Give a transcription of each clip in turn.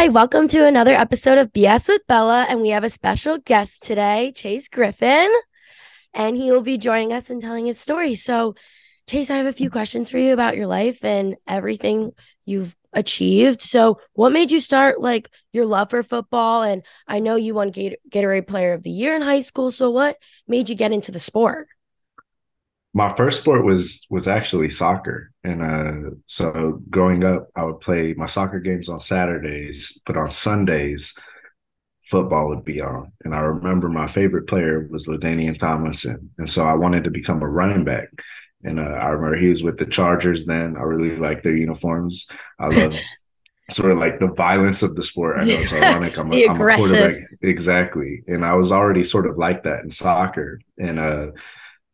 Hi, welcome to another episode of BS with Bella. And we have a special guest today, Chase Griffin. And he will be joining us and telling his story. So, Chase, I have a few questions for you about your life and everything you've achieved. So, what made you start like your love for football? And I know you won Gatorade Player of the Year in high school. So, what made you get into the sport? My first sport was was actually soccer. And uh so growing up i would play my soccer games on saturdays but on sundays football would be on. And i remember my favorite player was LaDainian Tomlinson. And so i wanted to become a running back. And uh, i remember he was with the chargers then. I really liked their uniforms. I love sort of like the violence of the sport. I know it's ironic. I'm a, I'm a quarterback. exactly. And i was already sort of like that in soccer. And uh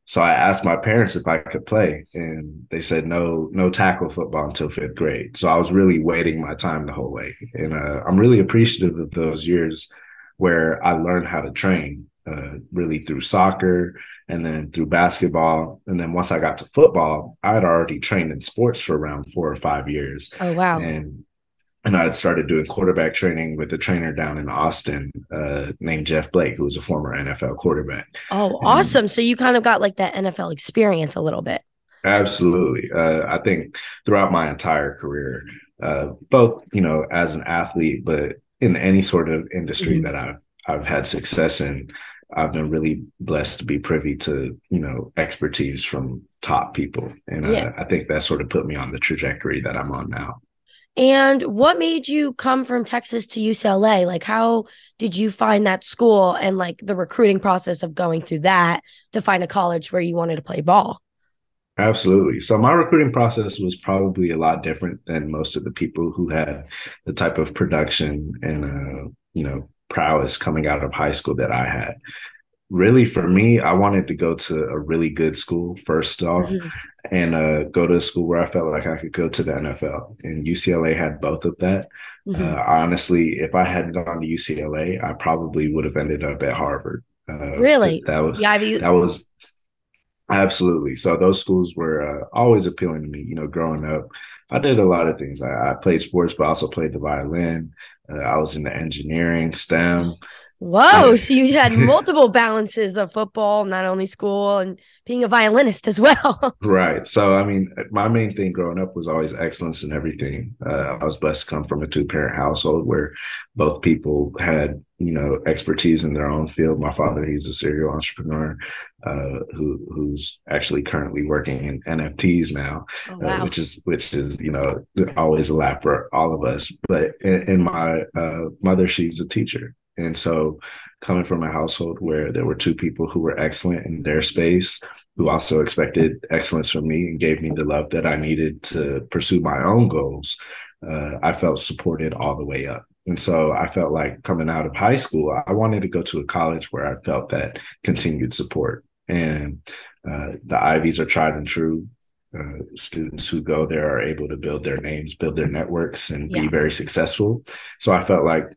so I asked my parents if I could play, and they said no, no tackle football until fifth grade. So I was really waiting my time the whole way, and uh, I'm really appreciative of those years where I learned how to train, uh, really through soccer and then through basketball, and then once I got to football, I had already trained in sports for around four or five years. Oh wow! And and I had started doing quarterback training with a trainer down in Austin uh, named Jeff Blake, who was a former NFL quarterback. Oh, awesome! And, so you kind of got like that NFL experience a little bit. Absolutely, uh, I think throughout my entire career, uh, both you know as an athlete, but in any sort of industry mm-hmm. that I've I've had success in, I've been really blessed to be privy to you know expertise from top people, and yeah. I think that sort of put me on the trajectory that I'm on now. And what made you come from Texas to UCLA? Like, how did you find that school and like the recruiting process of going through that to find a college where you wanted to play ball? Absolutely. So, my recruiting process was probably a lot different than most of the people who had the type of production and, uh, you know, prowess coming out of high school that I had really for me i wanted to go to a really good school first off mm-hmm. and uh, go to a school where i felt like i could go to the nfl and ucla had both of that. Mm-hmm. uh, honestly if i hadn't gone to ucla i probably would have ended up at harvard. Uh, really? that was yeah, that was absolutely. So those schools were uh, always appealing to me you know growing up. I did a lot of things. I, I played sports but I also played the violin. Uh, i was in the engineering stem Whoa. So you had multiple balances of football, not only school and being a violinist as well. right. So, I mean, my main thing growing up was always excellence in everything. Uh, I was blessed to come from a two parent household where both people had, you know, expertise in their own field. My father, he's a serial entrepreneur uh, who who's actually currently working in NFTs now, oh, uh, wow. uh, which is which is you know always a lap for all of us. But in, in my uh, mother, she's a teacher, and so, coming from a household where there were two people who were excellent in their space, who also expected excellence from me and gave me the love that I needed to pursue my own goals, uh, I felt supported all the way up. And so I felt like coming out of high school, I wanted to go to a college where I felt that continued support. And uh, the Ivies are tried and true. Uh, students who go there are able to build their names, build their networks, and yeah. be very successful. So I felt like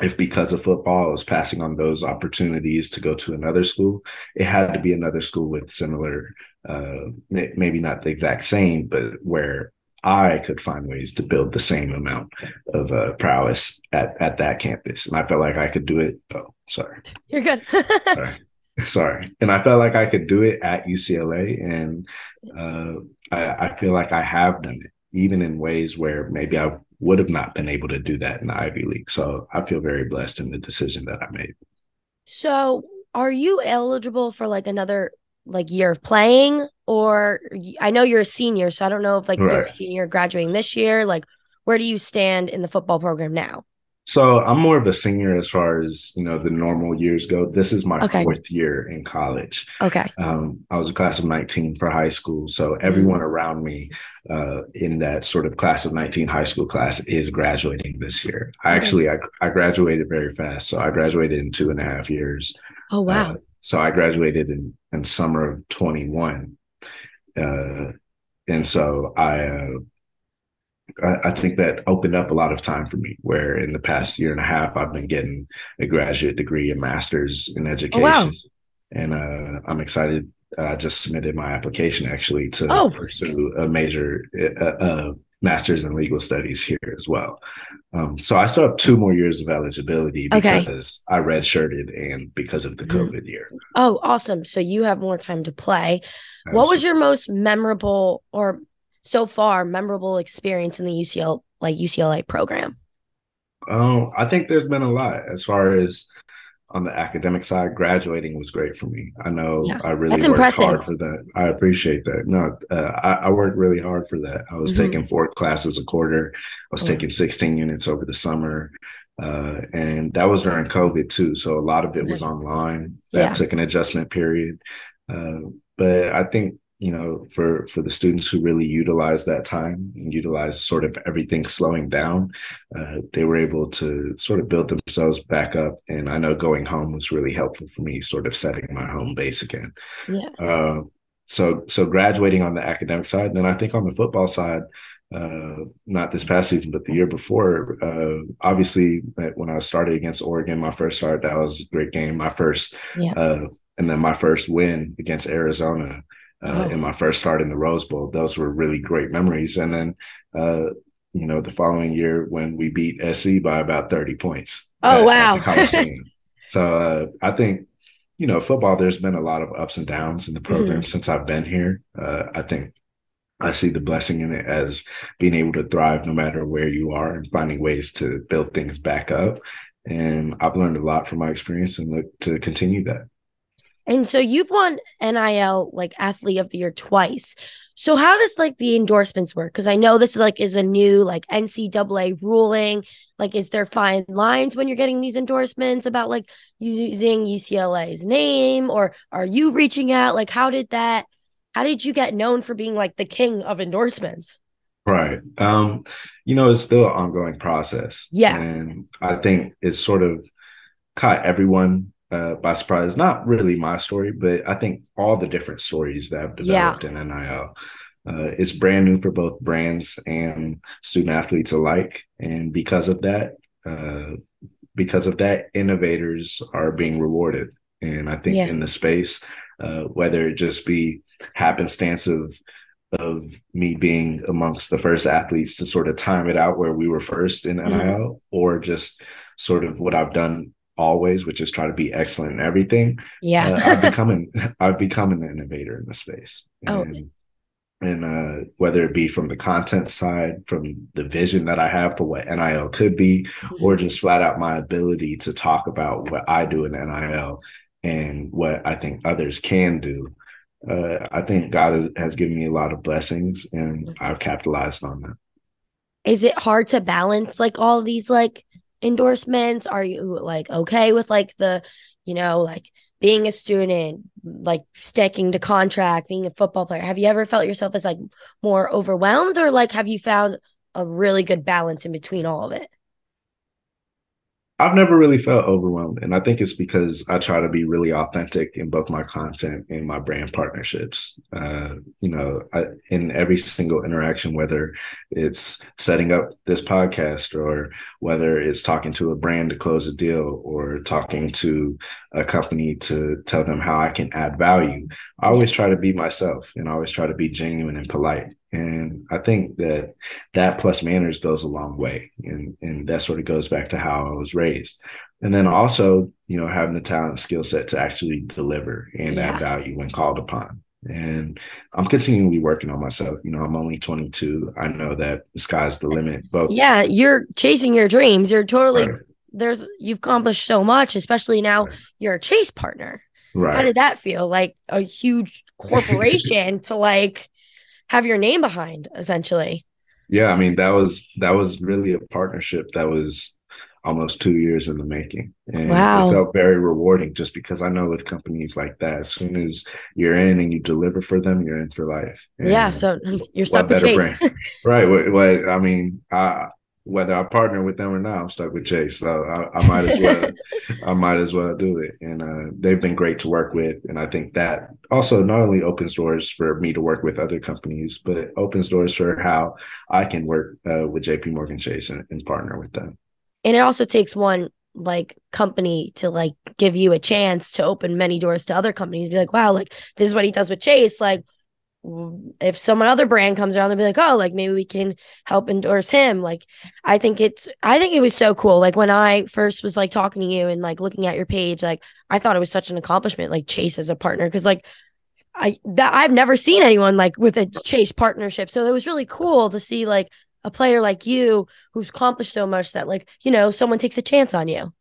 if because of football I was passing on those opportunities to go to another school, it had to be another school with similar, uh, maybe not the exact same, but where I could find ways to build the same amount of uh, prowess at, at that campus. And I felt like I could do it. Oh, sorry. You're good. sorry. Sorry. And I felt like I could do it at UCLA. And uh, I, I feel like I have done it, even in ways where maybe I would have not been able to do that in the Ivy League. So I feel very blessed in the decision that I made. So are you eligible for like another like year of playing or I know you're a senior, so I don't know if like right. you're a senior graduating this year. Like where do you stand in the football program now? So I'm more of a senior as far as you know the normal years go. This is my okay. fourth year in college. Okay. Um, I was a class of 19 for high school, so everyone mm-hmm. around me uh, in that sort of class of 19 high school class is graduating this year. I okay. actually I, I graduated very fast, so I graduated in two and a half years. Oh wow! Uh, so I graduated in in summer of 21, uh, and so I uh, I, think that opened up a lot of time for me. Where in the past year and a half, I've been getting a graduate degree, a master's in education, oh, wow. and uh, I'm excited. I just submitted my application actually to oh. pursue a major uh, uh, master's in legal studies here as well. Um, so I still have two more years of eligibility because okay. I redshirted and because of the mm-hmm. COVID year. Oh, awesome. So you have more time to play. Absolutely. What was your most memorable or so far memorable experience in the UCL like UCLA program? Oh, I think there's been a lot as far as on the academic side, graduating was great for me. I know yeah, I really worked impressive. hard for that. I appreciate that. No, uh, I, I, worked really hard for that. I was mm-hmm. taking four classes a quarter. I was oh. taking 16 units over the summer. Uh, and that was during COVID too. So a lot of it was online. That yeah. took an adjustment period. Uh, but I think you know for for the students who really utilize that time and utilize sort of everything slowing down uh, they were able to sort of build themselves back up and i know going home was really helpful for me sort of setting my home base again yeah uh, so so graduating on the academic side then i think on the football side uh, not this past season, but the year before. Uh, obviously, when I started against Oregon, my first start, that was a great game. My first, yeah. uh, and then my first win against Arizona uh, oh. in my first start in the Rose Bowl. Those were really great memories. And then, uh, you know, the following year when we beat SC by about 30 points. Oh, at, wow. At so uh, I think, you know, football, there's been a lot of ups and downs in the program mm-hmm. since I've been here. Uh, I think I see the blessing in it as being able to thrive no matter where you are and finding ways to build things back up. And I've learned a lot from my experience and look to continue that. And so you've won NIL like athlete of the year twice. So how does like the endorsements work? Because I know this is like is a new like NCAA ruling. Like, is there fine lines when you're getting these endorsements about like using UCLA's name, or are you reaching out? Like, how did that? How did you get known for being like the king of endorsements? Right. Um, you know, it's still an ongoing process. Yeah. And I think it's sort of caught everyone uh, by surprise. Not really my story, but I think all the different stories that have developed yeah. in NIL. Uh, it's brand new for both brands and student athletes alike, and because of that, uh, because of that, innovators are being rewarded. And I think yeah. in the space, uh, whether it just be happenstance of of me being amongst the first athletes to sort of time it out where we were first in NIL, mm-hmm. or just sort of what I've done always, which is try to be excellent in everything. Yeah. uh, I've become an I've become an innovator in the space. Oh. And, oh. and uh, whether it be from the content side, from the vision that I have for what NIL could be, mm-hmm. or just flat out my ability to talk about what I do in NIL and what I think others can do. Uh, I think God has, has given me a lot of blessings and mm-hmm. I've capitalized on that. Is it hard to balance like all these like endorsements? Are you like okay with like the, you know, like being a student, like sticking to contract, being a football player? Have you ever felt yourself as like more overwhelmed or like have you found a really good balance in between all of it? I've never really felt overwhelmed. And I think it's because I try to be really authentic in both my content and my brand partnerships. Uh, you know, I, in every single interaction, whether it's setting up this podcast or whether it's talking to a brand to close a deal or talking to a company to tell them how I can add value, I always try to be myself and I always try to be genuine and polite. And I think that that plus manners goes a long way. And, and that sort of goes back to how I was raised. And then also, you know, having the talent skill set to actually deliver and yeah. add value when called upon. And I'm continually working on myself. You know, I'm only 22. I know that the sky's the limit. But yeah, you're chasing your dreams. You're totally right. there's you've accomplished so much, especially now right. you're a chase partner. Right. How did that feel? Like a huge corporation to like have your name behind essentially yeah i mean that was that was really a partnership that was almost two years in the making and wow. it felt very rewarding just because i know with companies like that as soon as you're in and you deliver for them you're in for life and yeah so mm, you're stuck with Chase. right what, what i mean i whether I partner with them or not, I'm stuck with Chase. So I, I might as well, I might as well do it. And uh, they've been great to work with, and I think that also not only opens doors for me to work with other companies, but it opens doors for how I can work uh, with J.P. Morgan Chase and, and partner with them. And it also takes one like company to like give you a chance to open many doors to other companies. Be like, wow, like this is what he does with Chase. Like if someone other brand comes around, they'll be like, oh, like maybe we can help endorse him. Like, I think it's, I think it was so cool. Like when I first was like talking to you and like looking at your page, like I thought it was such an accomplishment, like Chase as a partner, because like I that I've never seen anyone like with a Chase partnership. So it was really cool to see like a player like you who's accomplished so much that like you know someone takes a chance on you.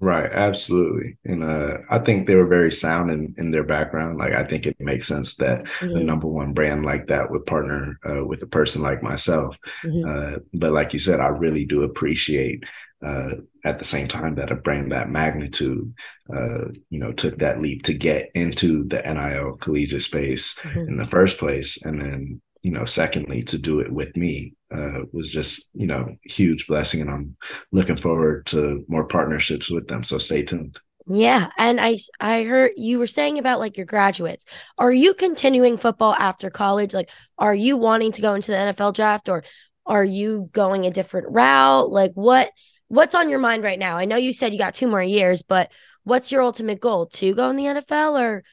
Right, absolutely. And uh, I think they were very sound in, in their background. Like, I think it makes sense that mm-hmm. the number one brand like that would partner uh, with a person like myself. Mm-hmm. Uh, but, like you said, I really do appreciate uh, at the same time that a brand that magnitude, uh, you know, took that leap to get into the NIL collegiate space mm-hmm. in the first place. And then, you know, secondly, to do it with me uh, was just you know huge blessing, and I'm looking forward to more partnerships with them. So stay tuned. Yeah, and I I heard you were saying about like your graduates. Are you continuing football after college? Like, are you wanting to go into the NFL draft, or are you going a different route? Like, what what's on your mind right now? I know you said you got two more years, but what's your ultimate goal to go in the NFL or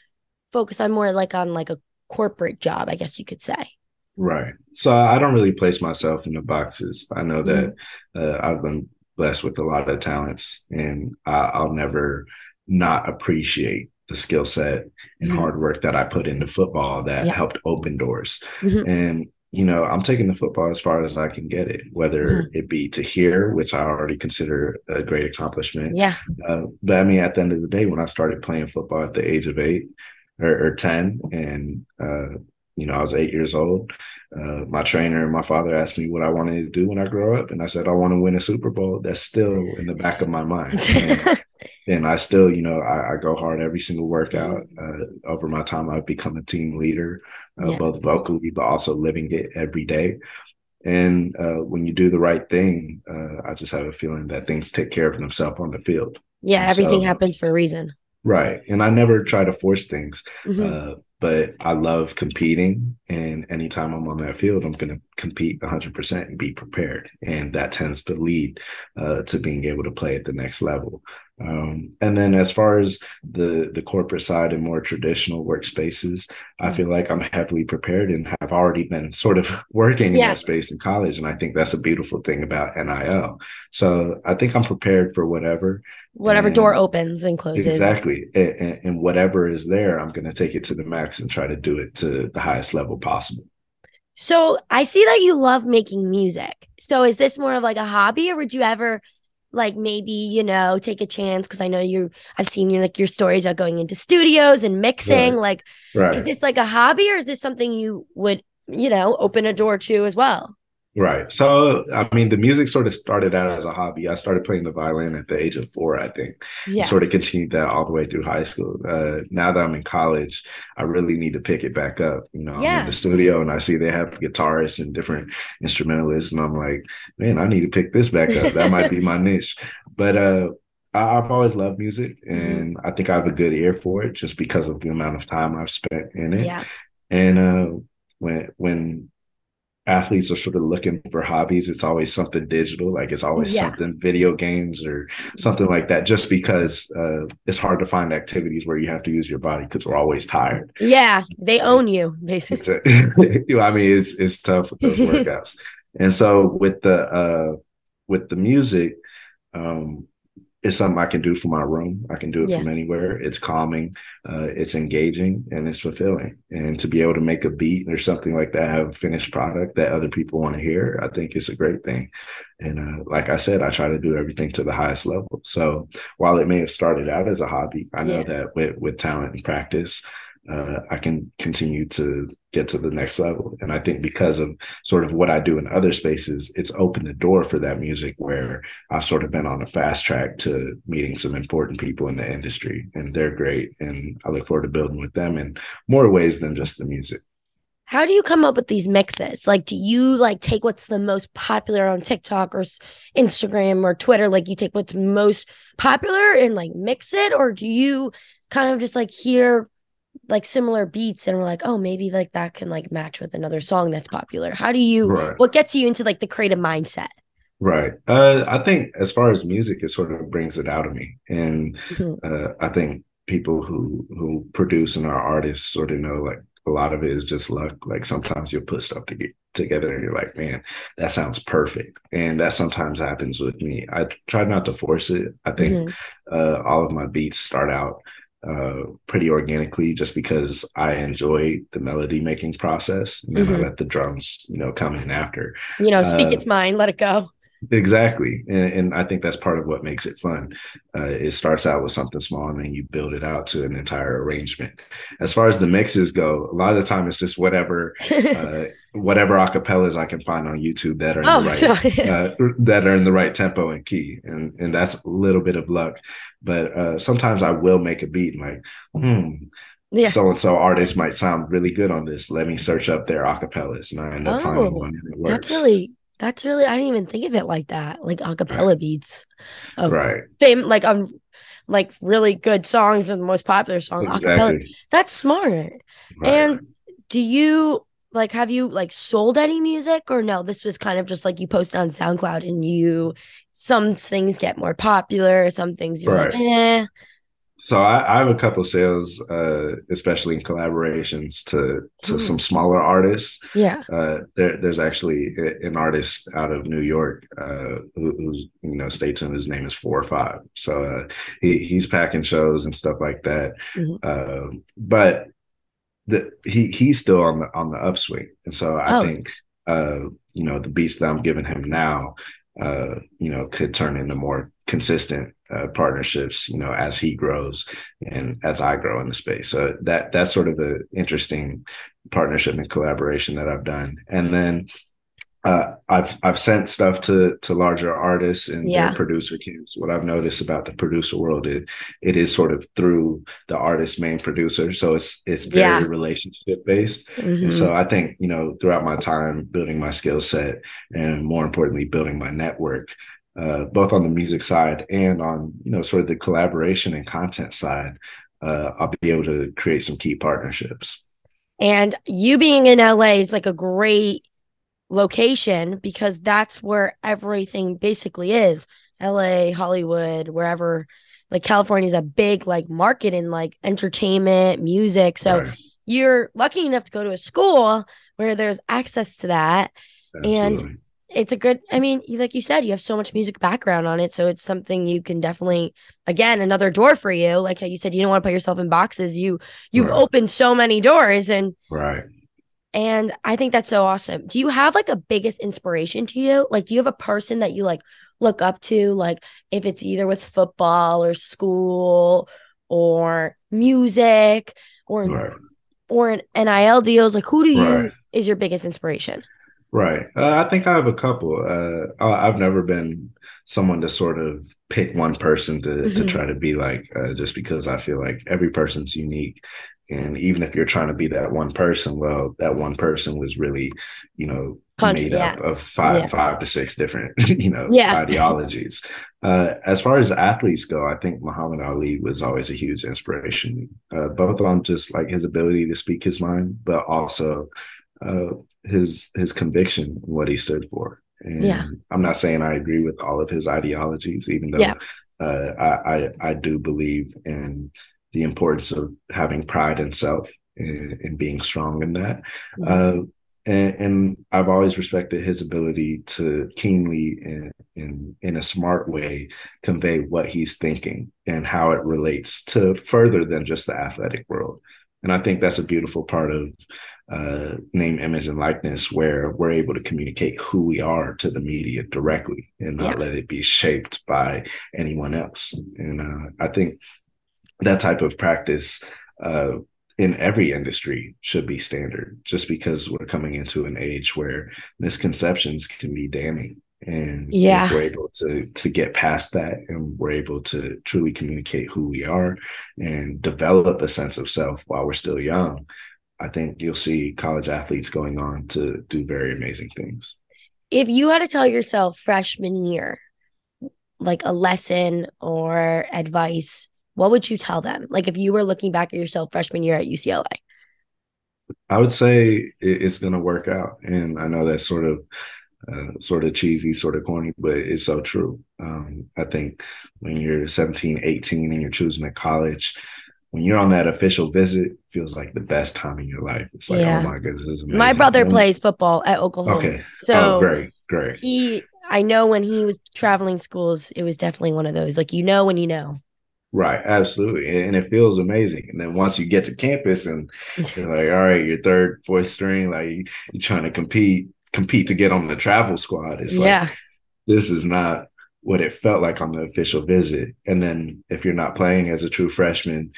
focus on more like on like a corporate job? I guess you could say. Right. So I don't really place myself in the boxes. I know that mm-hmm. uh, I've been blessed with a lot of talents, and I, will never not appreciate the skill set and mm-hmm. hard work that I put into football that yeah. helped open doors. Mm-hmm. And you know, I'm taking the football as far as I can get it, whether mm-hmm. it be to here, which I already consider a great accomplishment. Yeah. Uh, but I mean, at the end of the day, when I started playing football at the age of eight or, or 10, and uh, you know, I was eight years old. Uh, my trainer and my father asked me what I wanted to do when I grow up, and I said I want to win a Super Bowl. That's still in the back of my mind, and, and I still, you know, I, I go hard every single workout. Uh, over my time, I've become a team leader, uh, yeah. both vocally but also living it every day. And uh, when you do the right thing, uh, I just have a feeling that things take care of themselves on the field. Yeah, everything so, happens for a reason. Right, and I never try to force things. Mm-hmm. But I love competing. And anytime I'm on that field, I'm going to compete 100% and be prepared. And that tends to lead uh, to being able to play at the next level. Um, and then as far as the the corporate side and more traditional workspaces, I feel like I'm heavily prepared and have already been sort of working yeah. in that space in college. And I think that's a beautiful thing about NIL. So I think I'm prepared for whatever. Whatever and door opens and closes. Exactly. And, and whatever is there, I'm going to take it to the max and try to do it to the highest level possible. So I see that you love making music. So is this more of like a hobby or would you ever like maybe, you know, take a chance? Cause I know you I've seen you like your stories are going into studios and mixing. Right. Like right. is this like a hobby or is this something you would, you know, open a door to as well? Right. So, I mean, the music sort of started out as a hobby. I started playing the violin at the age of four, I think. Yeah. Sort of continued that all the way through high school. Uh, now that I'm in college, I really need to pick it back up. You know, yeah. I'm in the studio and I see they have guitarists and different instrumentalists, and I'm like, man, I need to pick this back up. That might be my niche. But uh, I've always loved music, mm-hmm. and mm-hmm. I think I have a good ear for it just because of the amount of time I've spent in it. Yeah. And uh, when when athletes are sort of looking for hobbies it's always something digital like it's always yeah. something video games or something like that just because uh, it's hard to find activities where you have to use your body because we're always tired. Yeah they own you basically. I mean it's it's tough with those workouts. And so with the uh with the music um it's something I can do from my room. I can do it yeah. from anywhere. It's calming, uh, it's engaging, and it's fulfilling. And to be able to make a beat or something like that, have a finished product that other people want to hear, I think it's a great thing. And uh, like I said, I try to do everything to the highest level. So while it may have started out as a hobby, I know yeah. that with with talent and practice, uh, I can continue to get to the next level. And I think because of sort of what I do in other spaces, it's opened the door for that music where I've sort of been on a fast track to meeting some important people in the industry. And they're great. And I look forward to building with them in more ways than just the music. How do you come up with these mixes? Like, do you like take what's the most popular on TikTok or Instagram or Twitter? Like, you take what's most popular and like mix it, or do you kind of just like hear like similar beats and we're like oh maybe like that can like match with another song that's popular how do you right. what gets you into like the creative mindset right uh i think as far as music it sort of brings it out of me and mm-hmm. uh i think people who who produce and are artists sort of know like a lot of it is just luck. Like sometimes you'll put stuff to get together and you're like, man, that sounds perfect. And that sometimes happens with me. I try not to force it. I think mm-hmm. uh, all of my beats start out uh, pretty organically just because I enjoy the melody making process. And then mm-hmm. I let the drums, you know, come in after. You know, speak uh, its mind, let it go. Exactly. And, and, I think that's part of what makes it fun. Uh, it starts out with something small and then you build it out to an entire arrangement. As far as the mixes go, a lot of the time it's just whatever uh, whatever acapellas I can find on YouTube that are oh, right, uh, that are in the right tempo and key. And and that's a little bit of luck. But uh, sometimes I will make a beat and like, hmm, so and so artist might sound really good on this. Let me search up their acapellas, and I end up oh, finding one. And it works. That's really that's really I didn't even think of it like that, like acapella right. beats, of right? Fame like on um, like really good songs and the most popular song exactly. acapella. That's smart. Right. And do you like have you like sold any music or no? This was kind of just like you post on SoundCloud and you some things get more popular, some things you're right. like, eh so I, I, have a couple sales, uh, especially in collaborations to to Ooh. some smaller artists. Yeah, uh, there, there's actually an artist out of New York uh, who, who's you know stay tuned. His name is Four or Five. So uh, he he's packing shows and stuff like that. Mm-hmm. Uh, but the, he he's still on the on the upswing, and so I oh. think uh, you know the beats that I'm giving him now, uh, you know, could turn into more consistent uh, partnerships, you know, as he grows and as I grow in the space. So that that's sort of an interesting partnership and collaboration that I've done. And then uh, I've I've sent stuff to to larger artists and yeah. their producer camps. What I've noticed about the producer world is it is sort of through the artist's main producer, so it's it's very yeah. relationship based. Mm-hmm. And so I think you know throughout my time building my skill set and more importantly building my network, uh, both on the music side and on you know sort of the collaboration and content side, uh, I'll be able to create some key partnerships. And you being in LA is like a great location because that's where everything basically is. LA, Hollywood, wherever. Like California is a big like market in like entertainment, music. So right. you're lucky enough to go to a school where there's access to that. Absolutely. And it's a good i mean like you said you have so much music background on it so it's something you can definitely again another door for you like how you said you don't want to put yourself in boxes you you've right. opened so many doors and right and i think that's so awesome do you have like a biggest inspiration to you like do you have a person that you like look up to like if it's either with football or school or music or right. or an nil deals like who do you right. is your biggest inspiration Right. Uh, I think I have a couple. Uh, I've never been someone to sort of pick one person to mm-hmm. to try to be like, uh, just because I feel like every person's unique, and even if you're trying to be that one person, well, that one person was really, you know, Country, made yeah. up of five yeah. five to six different, you know, yeah. ideologies. Uh, as far as athletes go, I think Muhammad Ali was always a huge inspiration, uh, both on just like his ability to speak his mind, but also uh, his his conviction and what he stood for. And yeah. I'm not saying I agree with all of his ideologies, even though uh, I, I, I do believe in the importance of having pride in self and, and being strong in that. Mm-hmm. Uh, and, and, I've always respected his ability to keenly and in, in a smart way convey what he's thinking and how it relates to further than just the athletic world. And I think that's a beautiful part of uh, name, image, and likeness, where we're able to communicate who we are to the media directly and not yeah. let it be shaped by anyone else. And uh, I think that type of practice uh, in every industry should be standard, just because we're coming into an age where misconceptions can be damning. And yeah. we're able to to get past that and we're able to truly communicate who we are and develop a sense of self while we're still young i think you'll see college athletes going on to do very amazing things. If you had to tell yourself freshman year like a lesson or advice what would you tell them like if you were looking back at yourself freshman year at ucla i would say it's going to work out and i know that's sort of uh, sort of cheesy, sort of corny, but it's so true. Um, I think when you're 17, 18 and you're choosing a college, when you're on that official visit, feels like the best time in your life. It's like, Yeah. oh my goodness, this is amazing. My brother plays football at Oklahoma. Okay. So oh, great, great. he I know when he was traveling schools, it was definitely one of those. Like you know when you know. Right, absolutely. And it feels amazing. And then once you get to campus and you're like, all right, your third, fourth string, like you- you're trying to compete, compete to get on the travel squad. It's like yeah. this is not what it felt like on the official visit. And then if you're not playing as a true freshman,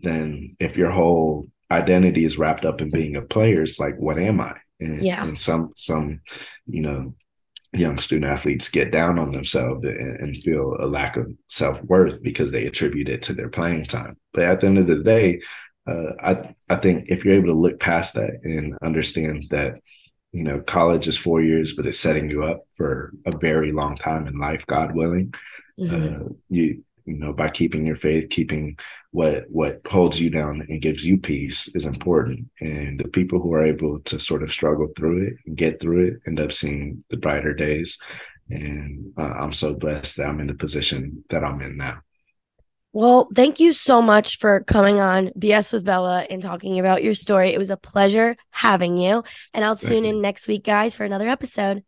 then if your whole identity is wrapped up in being a player, it's like, what am I? And, Yeah. and some some, you know, young student athletes get down on themselves and, and feel a lack of self-worth because they attribute it to their playing time. But at the end of the day, uh, I I think if you're able to look past that and understand that you know college is four years but it's setting you up for a very long time in life god willing Mhm. uh, you you know by keeping your faith keeping what what holds you down and gives you peace is important and the people who are able to sort of struggle through it and get through it end up seeing the brighter days and uh, i'm so blessed that i'm in the position that i'm in now Well, thank you so much for coming on BS with Bella and talking about your story. It was a pleasure having you. And I'll Thank tune you. in next week, guys, for another episode.